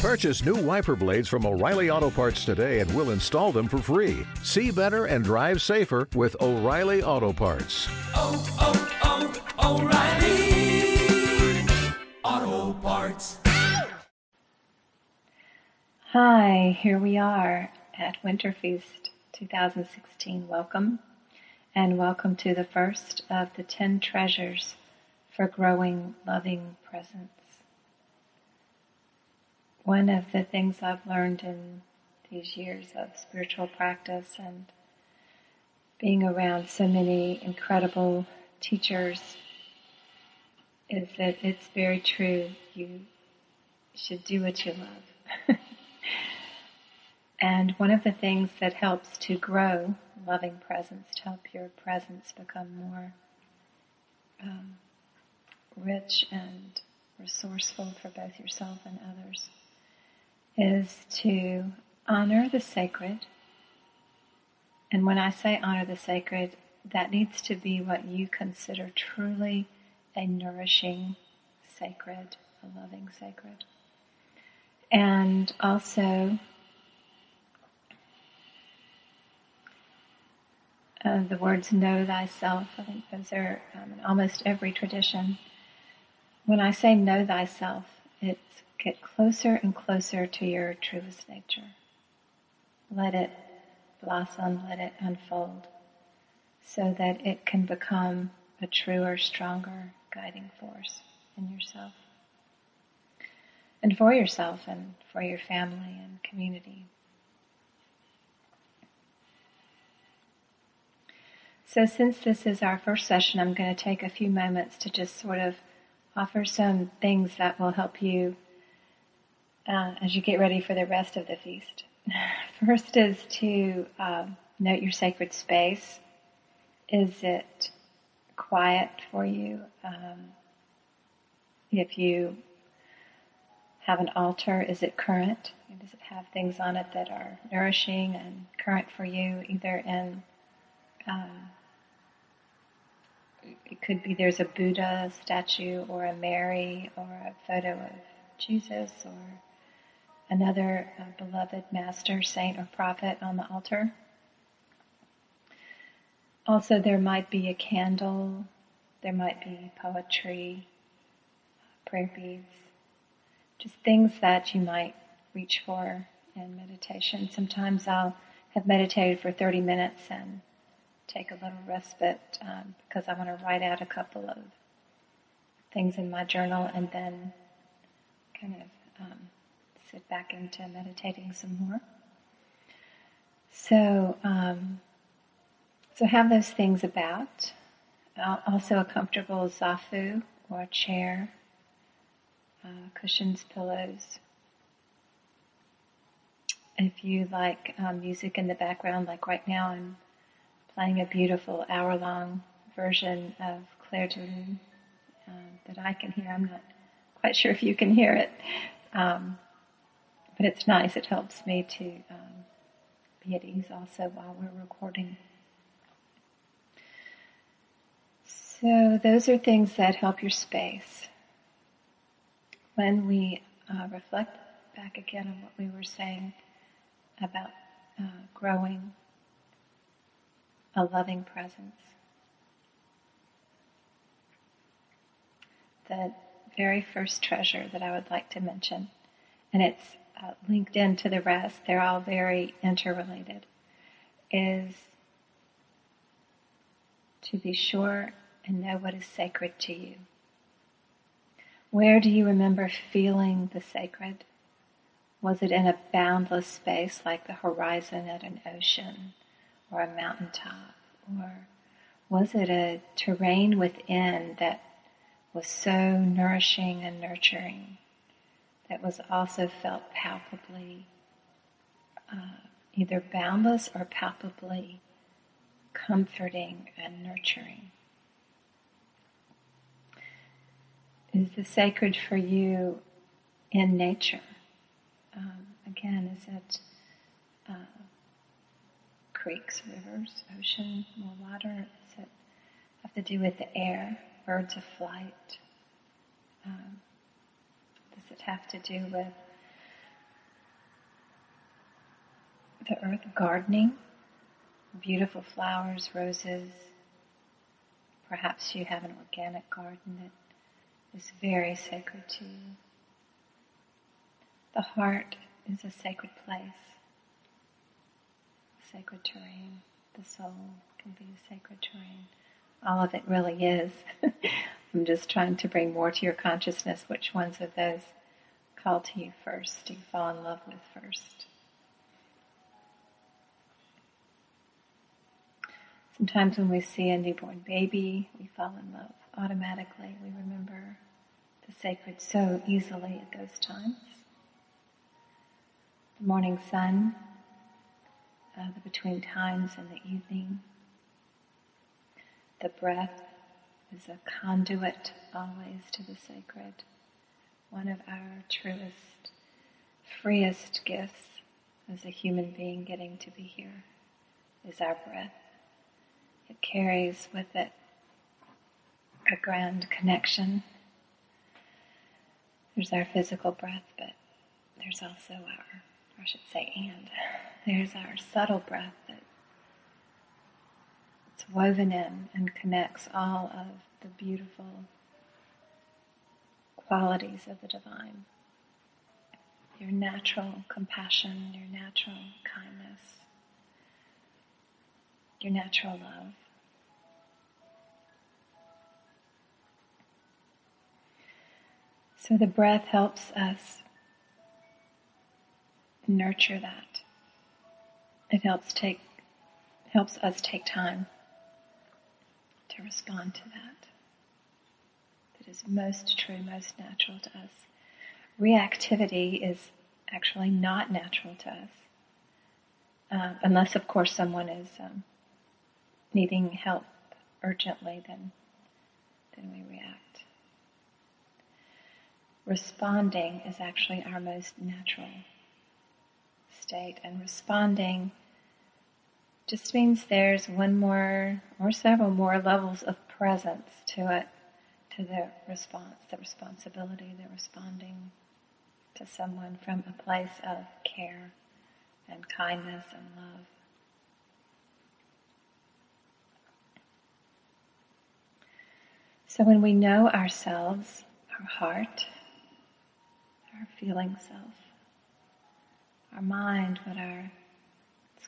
Purchase new wiper blades from O'Reilly Auto Parts today and we'll install them for free. See better and drive safer with O'Reilly Auto Parts. oh, oh, oh, O'Reilly Auto Parts. Hi, here we are at Winter Feast 2016. Welcome, and welcome to the first of the 10 treasures for growing loving presence. One of the things I've learned in these years of spiritual practice and being around so many incredible teachers is that it's very true. You should do what you love. and one of the things that helps to grow loving presence, to help your presence become more um, rich and resourceful for both yourself and others, is to honor the sacred. And when I say honor the sacred, that needs to be what you consider truly a nourishing sacred, a loving sacred. And also, uh, the words know thyself, I think those are um, in almost every tradition. When I say know thyself, it's get closer and closer to your truest nature. Let it blossom, let it unfold, so that it can become a truer, stronger guiding force in yourself. And for yourself and for your family and community. So since this is our first session, I'm going to take a few moments to just sort of offer some things that will help you uh, as you get ready for the rest of the feast. First is to um, note your sacred space. Is it quiet for you? Um, if you have an altar, is it current? Does it have things on it that are nourishing and current for you, either in um, it could be there's a Buddha statue or a Mary or a photo of Jesus or another uh, beloved master, saint, or prophet on the altar. Also, there might be a candle, there might be poetry, prayer beads, just things that you might reach for in meditation. Sometimes I'll have meditated for 30 minutes and take a little respite um, because I want to write out a couple of things in my journal and then kind of um, sit back into meditating some more. So, um, so have those things about. Also, a comfortable zafu or chair, uh, cushions, pillows. If you like um, music in the background, like right now, I'm playing a beautiful hour-long version of Clair de Lune uh, that I can hear. I'm not quite sure if you can hear it. Um, but it's nice. It helps me to um, be at ease also while we're recording. So those are things that help your space. When we uh, reflect back again on what we were saying about uh, growing a loving presence, the very first treasure that I would like to mention, and it's uh, linked into the rest, they're all very interrelated, is to be sure and know what is sacred to you. Where do you remember feeling the sacred? Was it in a boundless space like the horizon at an ocean or a mountaintop? Or was it a terrain within that was so nourishing and nurturing that was also felt palpably uh, either boundless or palpably comforting and nurturing. Is the sacred for you in nature? Um, again, is it uh, creeks, rivers, ocean, more water? Does it have to do with the air, birds of flight? Um, does it have to do with the earth gardening, beautiful flowers, roses. Perhaps you have an organic garden that is very sacred to you. The heart is a sacred place, sacred terrain. The soul can be a sacred terrain. All of it really is. I'm just trying to bring more to your consciousness which ones of those call to you first, you fall in love with first. Sometimes when we see a newborn baby, we fall in love automatically. We remember the sacred so easily at those times. The morning sun, uh, the between times and the evening. The breath is a conduit always to the sacred. One of our truest, freest gifts as a human being getting to be here is our breath. It carries with it a grand connection. There's our physical breath, but there's also our, I should say, and there's our subtle breath that woven in and connects all of the beautiful qualities of the divine. Your natural compassion, your natural kindness, your natural love. So the breath helps us nurture that. It helps take helps us take time to respond to that. That is most true, most natural to us. Reactivity is actually not natural to us. Uh, unless, of course, someone is um, needing help urgently, then, then we react. Responding is actually our most natural state, and responding just means there's one more or several more levels of presence to it, to the response, the responsibility, the responding to someone from a place of care and kindness and love. So when we know ourselves, our heart, our feeling self, our mind, what our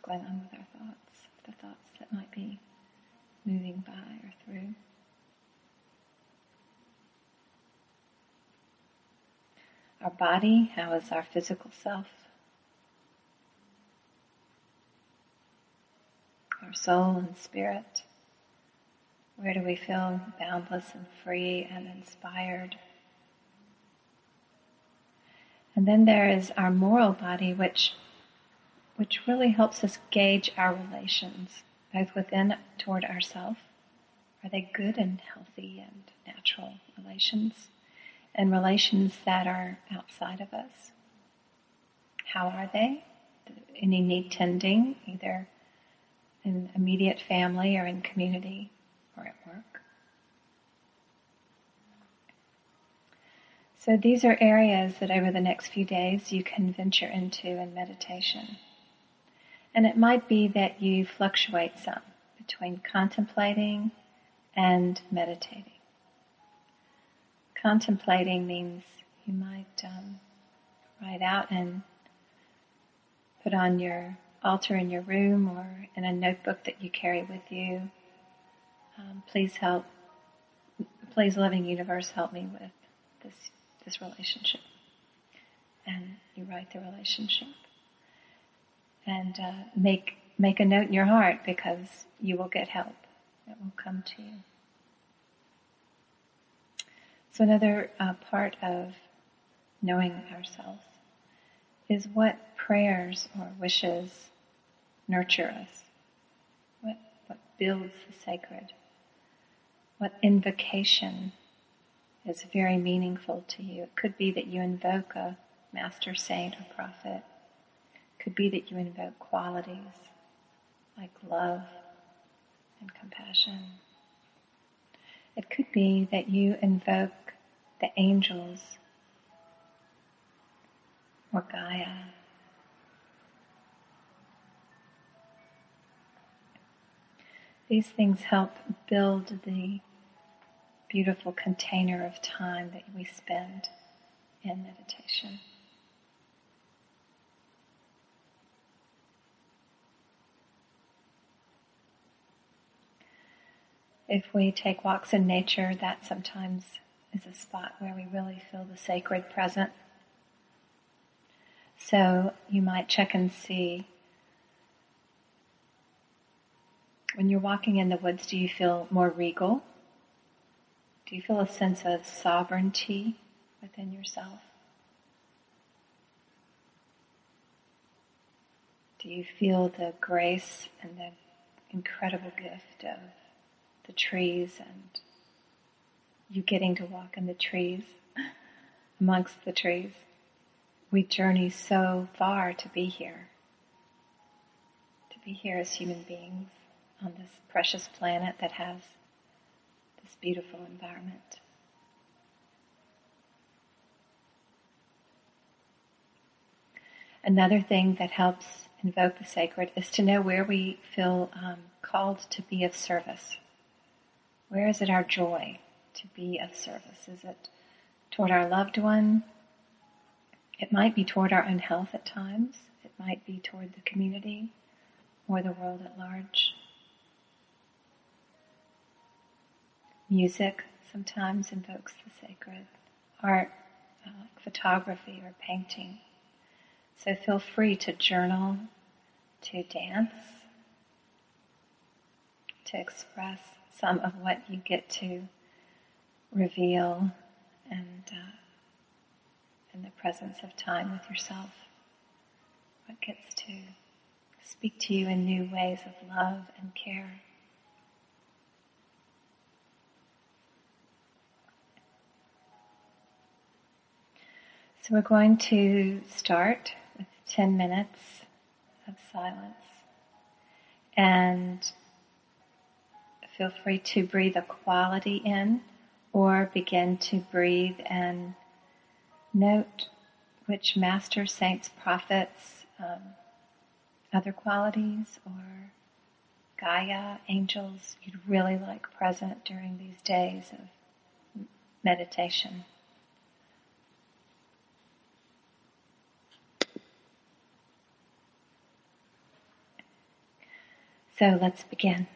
going on with our thoughts the thoughts that might be moving by or through. Our body, how is our physical self? Our soul and spirit, where do we feel boundless and free and inspired? And then there is our moral body, which which really helps us gauge our relations, both within toward ourselves. Are they good and healthy and natural relations? And relations that are outside of us. How are they? Any need tending, either in immediate family or in community or at work? So these are areas that over the next few days you can venture into in meditation. And it might be that you fluctuate some between contemplating and meditating. Contemplating means you might um, write out and put on your altar in your room or in a notebook that you carry with you. Um, please help, please loving universe help me with this, this relationship. And you write the relationship and uh, make make a note in your heart because you will get help. It will come to you. So another uh, part of knowing ourselves is what prayers or wishes nurture us. What what builds the sacred. What invocation is very meaningful to you. It could be that you invoke a master saint or prophet could be that you invoke qualities like love and compassion. It could be that you invoke the angels or Gaia. These things help build the beautiful container of time that we spend in meditation. If we take walks in nature, that sometimes is a spot where we really feel the sacred present. So you might check and see when you're walking in the woods, do you feel more regal? Do you feel a sense of sovereignty within yourself? Do you feel the grace and the incredible gift of the trees and you getting to walk in the trees, amongst the trees? We journey so far to be here, to be here as human beings on this precious planet that has this beautiful environment. Another thing that helps invoke the sacred is to know where we feel um, called to be of service. Where is it our joy to be of service? Is it toward our loved one? It might be toward our own health at times. It might be toward the community or the world at large. Music sometimes invokes the sacred. Art, uh, like photography or painting. So feel free to journal, to dance, to express some of what you get to reveal and uh, in the presence of time with yourself. What gets to speak to you in new ways of love and care. So we're going to start with 10 minutes of silence. And feel free to breathe a quality in or begin to breathe and note which master saints, prophets, um, other qualities or Gaia, angels you'd really like present during these days of meditation. So let's begin.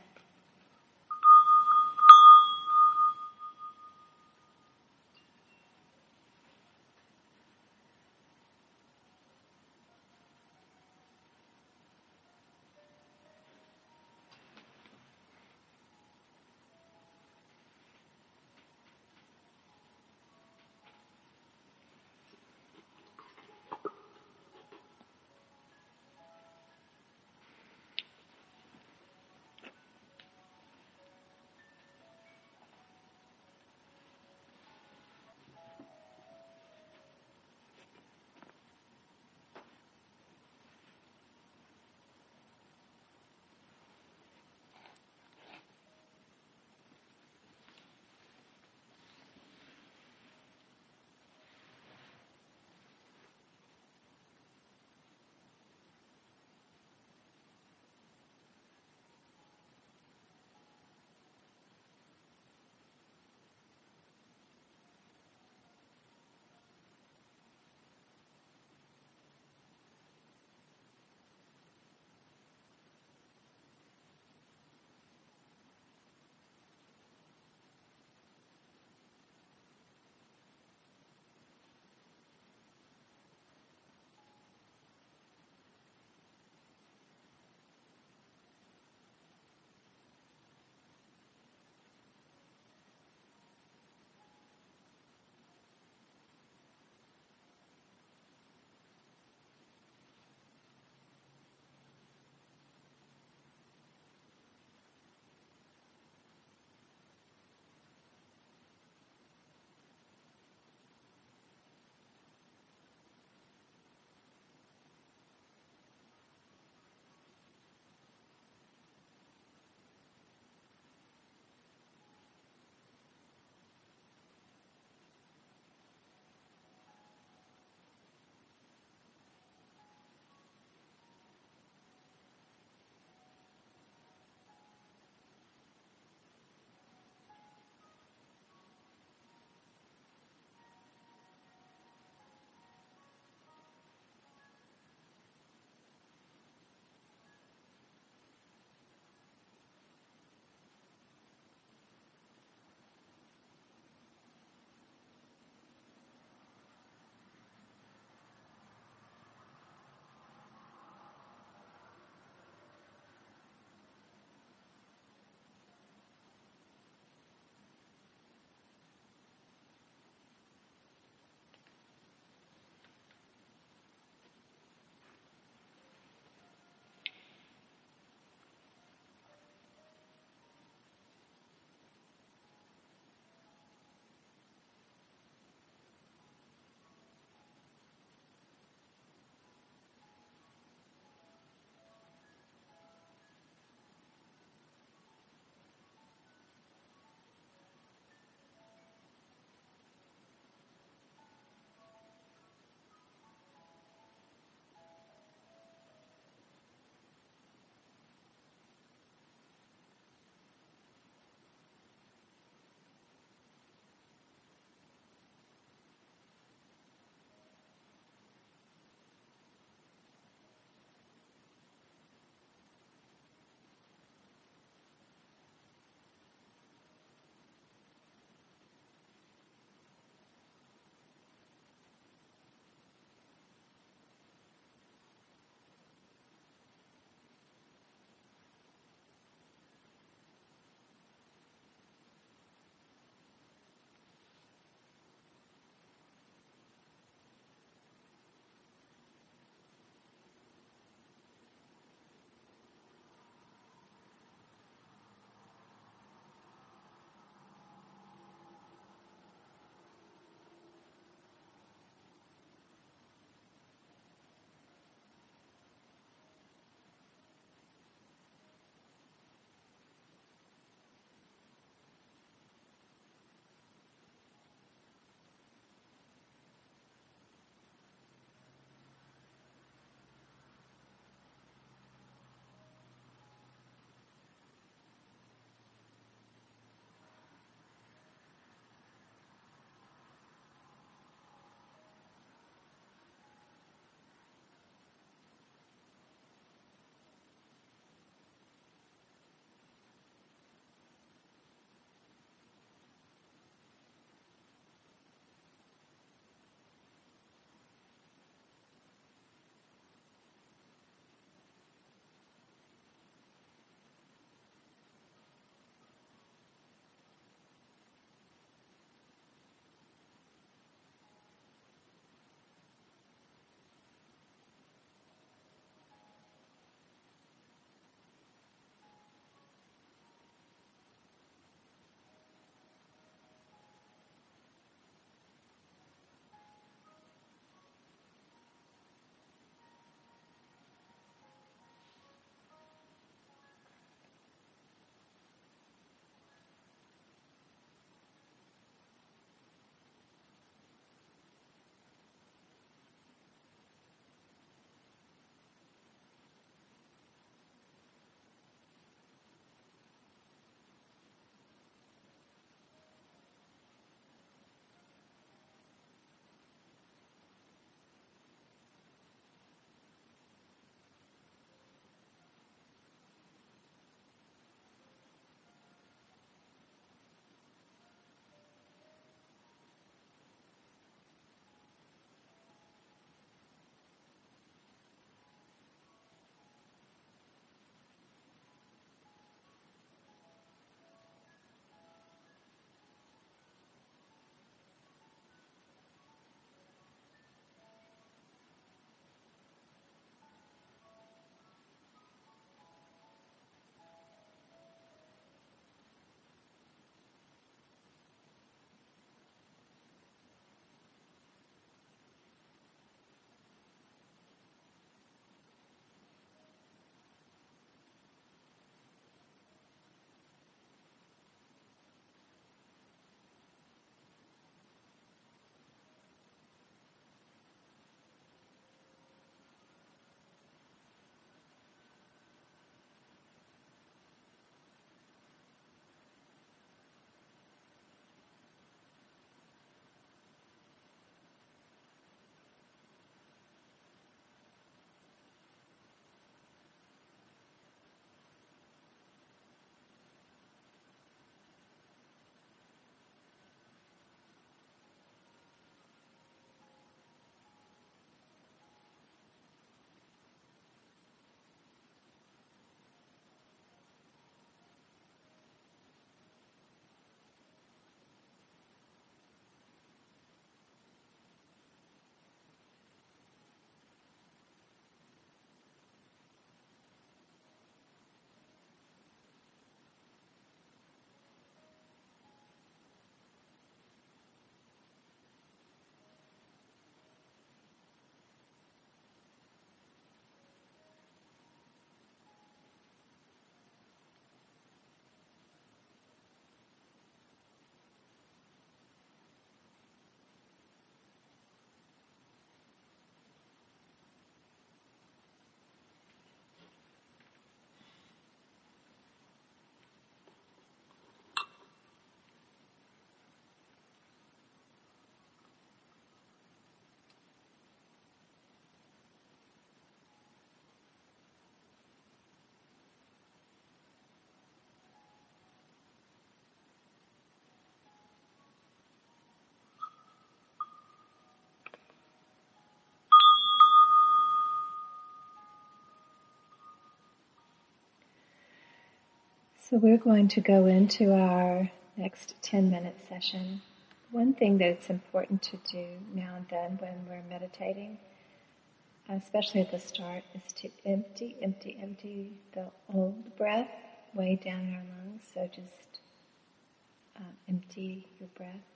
So we're going to go into our next 10 minute session. One thing that's important to do now and then when we're meditating, especially at the start, is to empty, empty, empty the old breath way down our lungs. So just uh, empty your breath.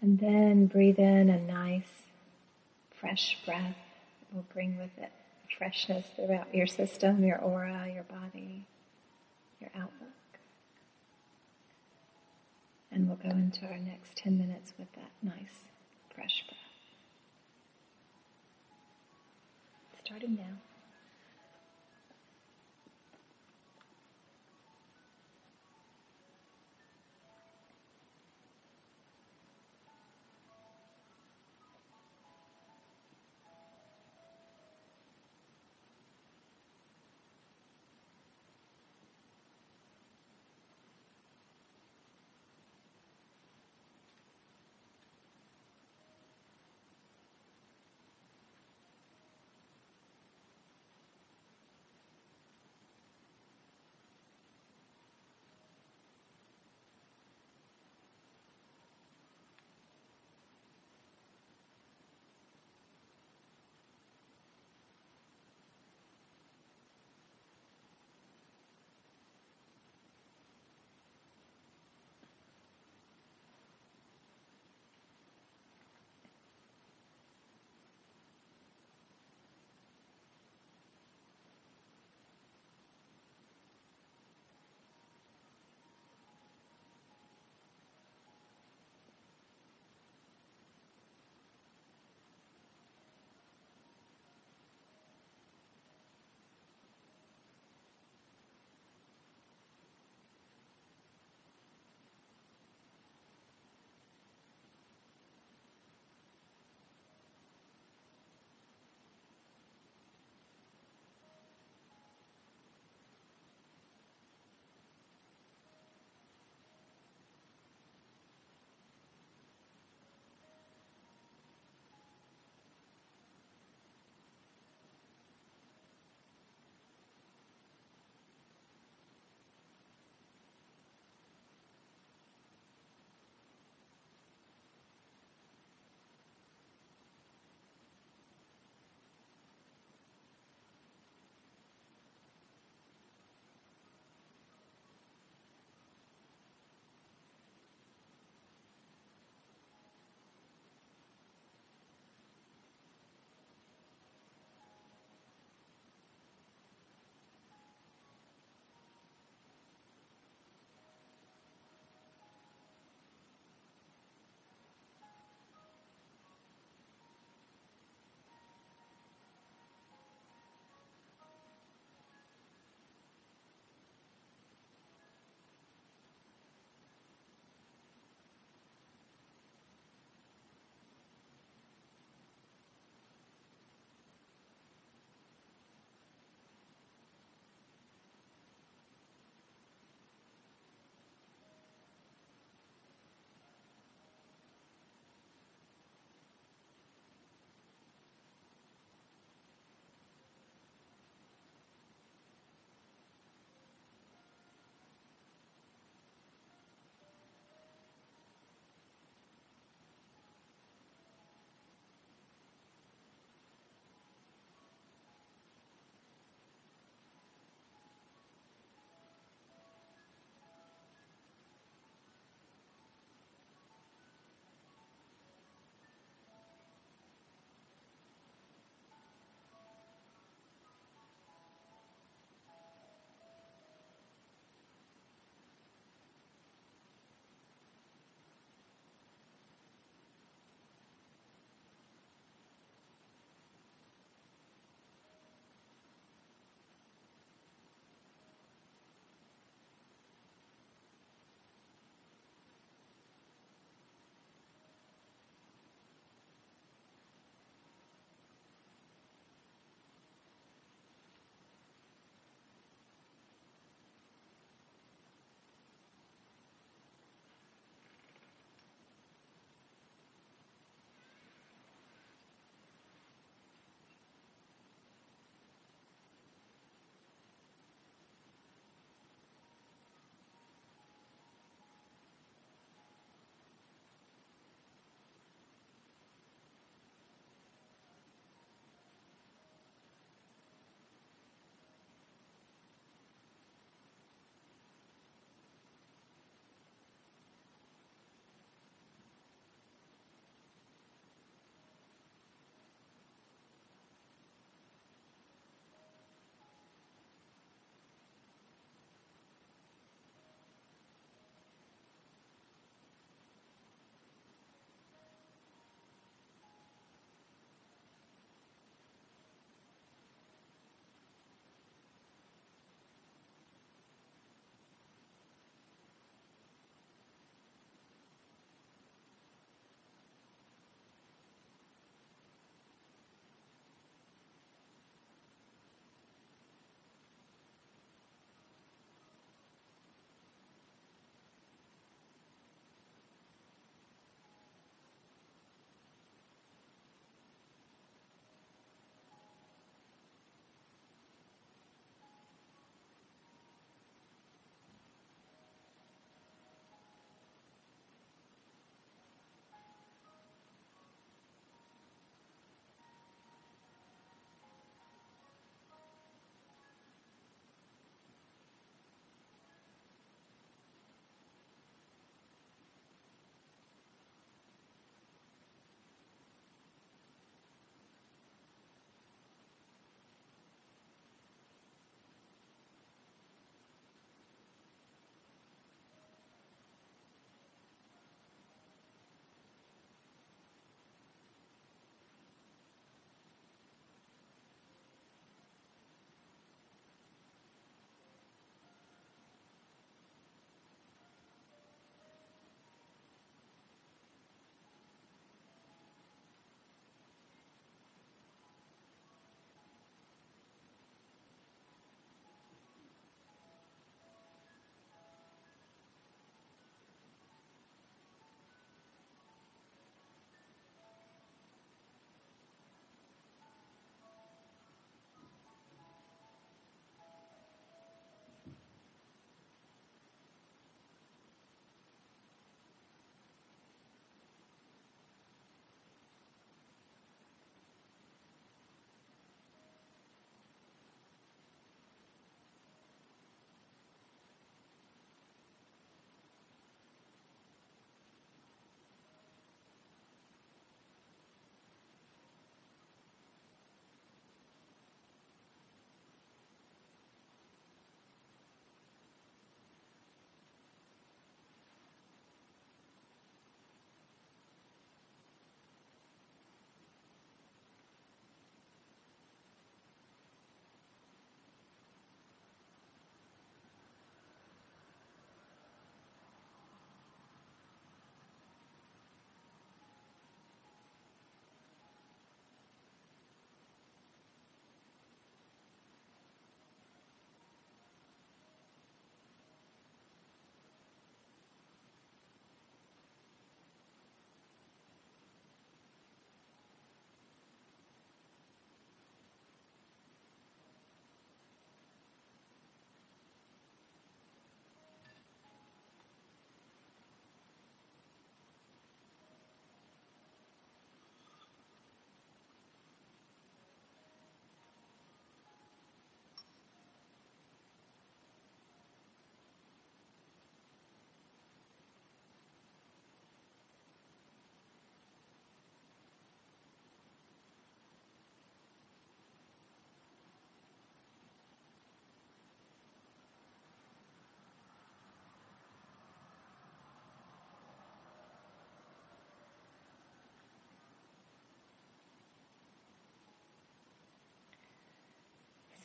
And then breathe in a nice, fresh breath. It will bring with it freshness throughout your system, your aura, your body, your outlook. And we'll go into our next 10 minutes with that nice, fresh breath. Starting now.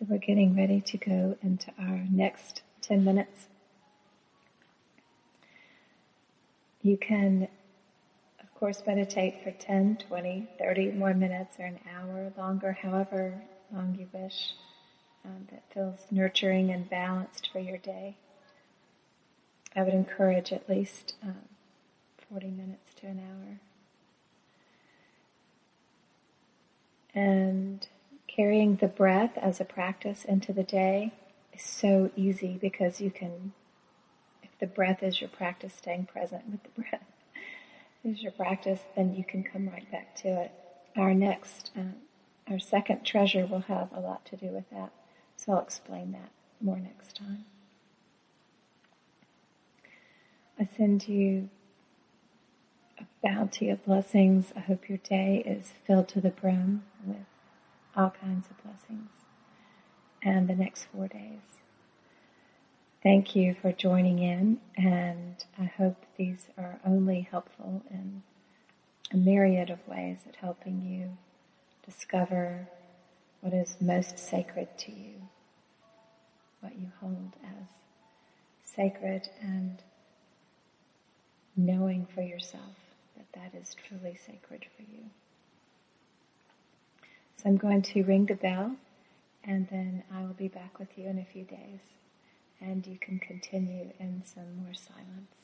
So we're getting ready to go into our next 10 minutes. You can, of course, meditate for 10, 20, 30 more minutes or an hour longer, however long you wish, um, that feels nurturing and balanced for your day. I would encourage at least um, 40 minutes to an hour. And carrying the breath as a practice into the day is so easy because you can if the breath is your practice, staying present with the breath is your practice, then you can come right back to it. Our next, uh, our second treasure will have a lot to do with that. So I'll explain that more next time. I send you a bounty of blessings. I hope your day is filled to the brim with all kinds of blessings. And the next four days. Thank you for joining in, and I hope these are only helpful in a myriad of ways at helping you discover what is most sacred to you, what you hold as sacred, and knowing for yourself that that is truly sacred for you. So I'm going to ring the bell, and then I will be back with you in a few days and you can continue in some more silence.